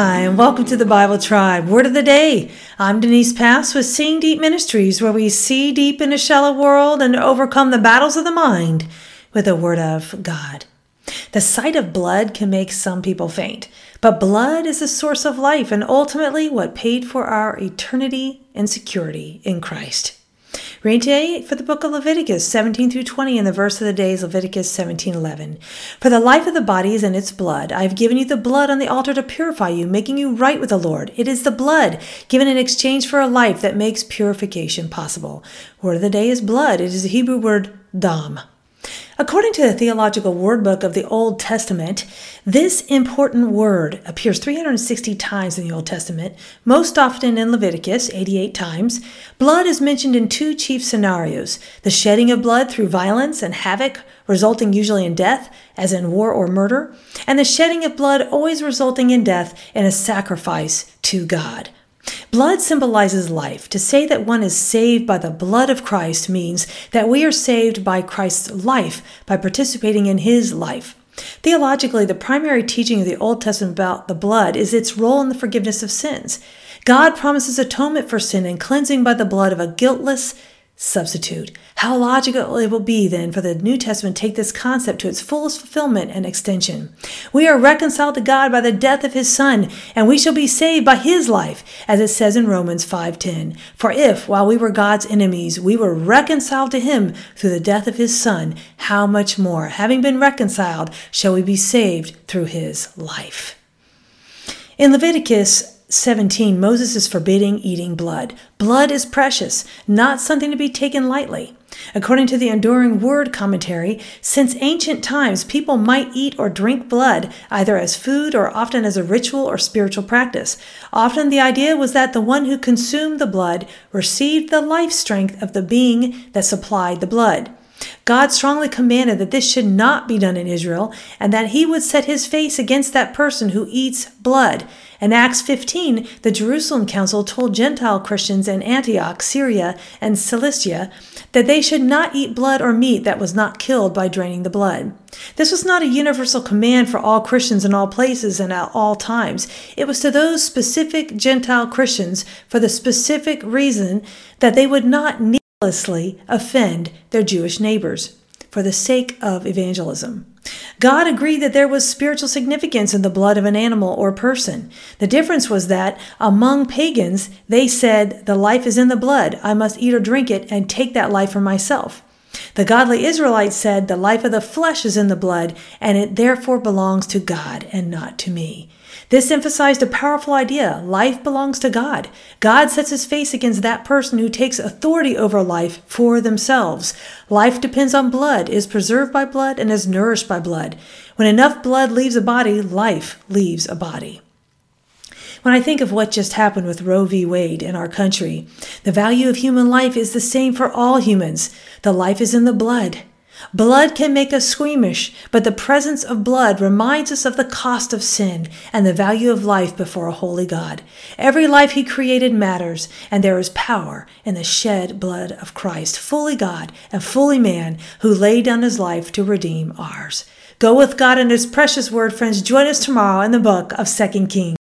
Hi, and welcome to the Bible Tribe. Word of the day. I'm Denise Pass with Seeing Deep Ministries, where we see deep in a shallow world and overcome the battles of the mind with the Word of God. The sight of blood can make some people faint, but blood is the source of life and ultimately what paid for our eternity and security in Christ. Read today for the book of Leviticus 17 through 20, and the verse of the day is Leviticus 17 11. For the life of the body is in its blood. I have given you the blood on the altar to purify you, making you right with the Lord. It is the blood given in exchange for a life that makes purification possible. Word of the day is blood. It is the Hebrew word dam. According to the Theological Word Book of the Old Testament, this important word appears 360 times in the Old Testament, most often in Leviticus, 88 times. Blood is mentioned in two chief scenarios the shedding of blood through violence and havoc, resulting usually in death, as in war or murder, and the shedding of blood always resulting in death in a sacrifice to God. Blood symbolizes life. To say that one is saved by the blood of Christ means that we are saved by Christ's life by participating in his life. Theologically, the primary teaching of the Old Testament about the blood is its role in the forgiveness of sins. God promises atonement for sin and cleansing by the blood of a guiltless, substitute. How logical it will be then for the New Testament to take this concept to its fullest fulfillment and extension. We are reconciled to God by the death of his son, and we shall be saved by his life, as it says in Romans 5:10. For if while we were God's enemies, we were reconciled to him through the death of his son, how much more, having been reconciled, shall we be saved through his life. In Leviticus 17, Moses is forbidding eating blood. Blood is precious, not something to be taken lightly. According to the Enduring Word commentary, since ancient times, people might eat or drink blood either as food or often as a ritual or spiritual practice. Often the idea was that the one who consumed the blood received the life strength of the being that supplied the blood. God strongly commanded that this should not be done in Israel, and that he would set his face against that person who eats blood. In Acts 15, the Jerusalem Council told Gentile Christians in Antioch, Syria, and Cilicia that they should not eat blood or meat that was not killed by draining the blood. This was not a universal command for all Christians in all places and at all times. It was to those specific Gentile Christians for the specific reason that they would not needlessly offend their Jewish neighbors for the sake of evangelism. God agreed that there was spiritual significance in the blood of an animal or person. The difference was that among pagans, they said, The life is in the blood. I must eat or drink it and take that life for myself. The godly Israelites said, The life of the flesh is in the blood, and it therefore belongs to God and not to me. This emphasized a powerful idea life belongs to God. God sets his face against that person who takes authority over life for themselves. Life depends on blood, is preserved by blood, and is nourished by blood. When enough blood leaves a body, life leaves a body. When I think of what just happened with Roe v. Wade in our country, the value of human life is the same for all humans. The life is in the blood. Blood can make us squeamish, but the presence of blood reminds us of the cost of sin and the value of life before a holy God. Every life He created matters, and there is power in the shed blood of Christ, fully God and fully man, who laid down His life to redeem ours. Go with God and His precious word, friends. Join us tomorrow in the book of Second Kings.